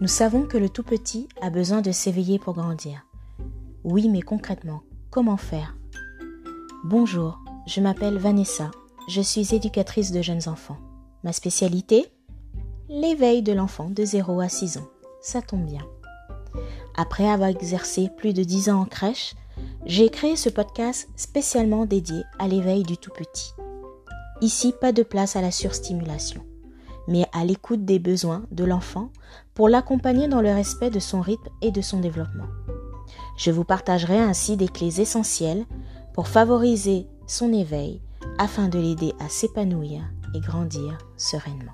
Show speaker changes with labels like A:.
A: Nous savons que le tout petit a besoin de s'éveiller pour grandir. Oui, mais concrètement, comment faire? Bonjour, je m'appelle Vanessa, je suis éducatrice de jeunes enfants. Ma spécialité? L'éveil de l'enfant de 0 à 6 ans. Ça tombe bien. Après avoir exercé plus de 10 ans en crèche, j'ai créé ce podcast spécialement dédié à l'éveil du tout petit. Ici, pas de place à la surstimulation, mais à l'écoute des besoins de l'enfant pour l'accompagner dans le respect de son rythme et de son développement. Je vous partagerai ainsi des clés essentielles pour favoriser son éveil afin de l'aider à s'épanouir et grandir sereinement.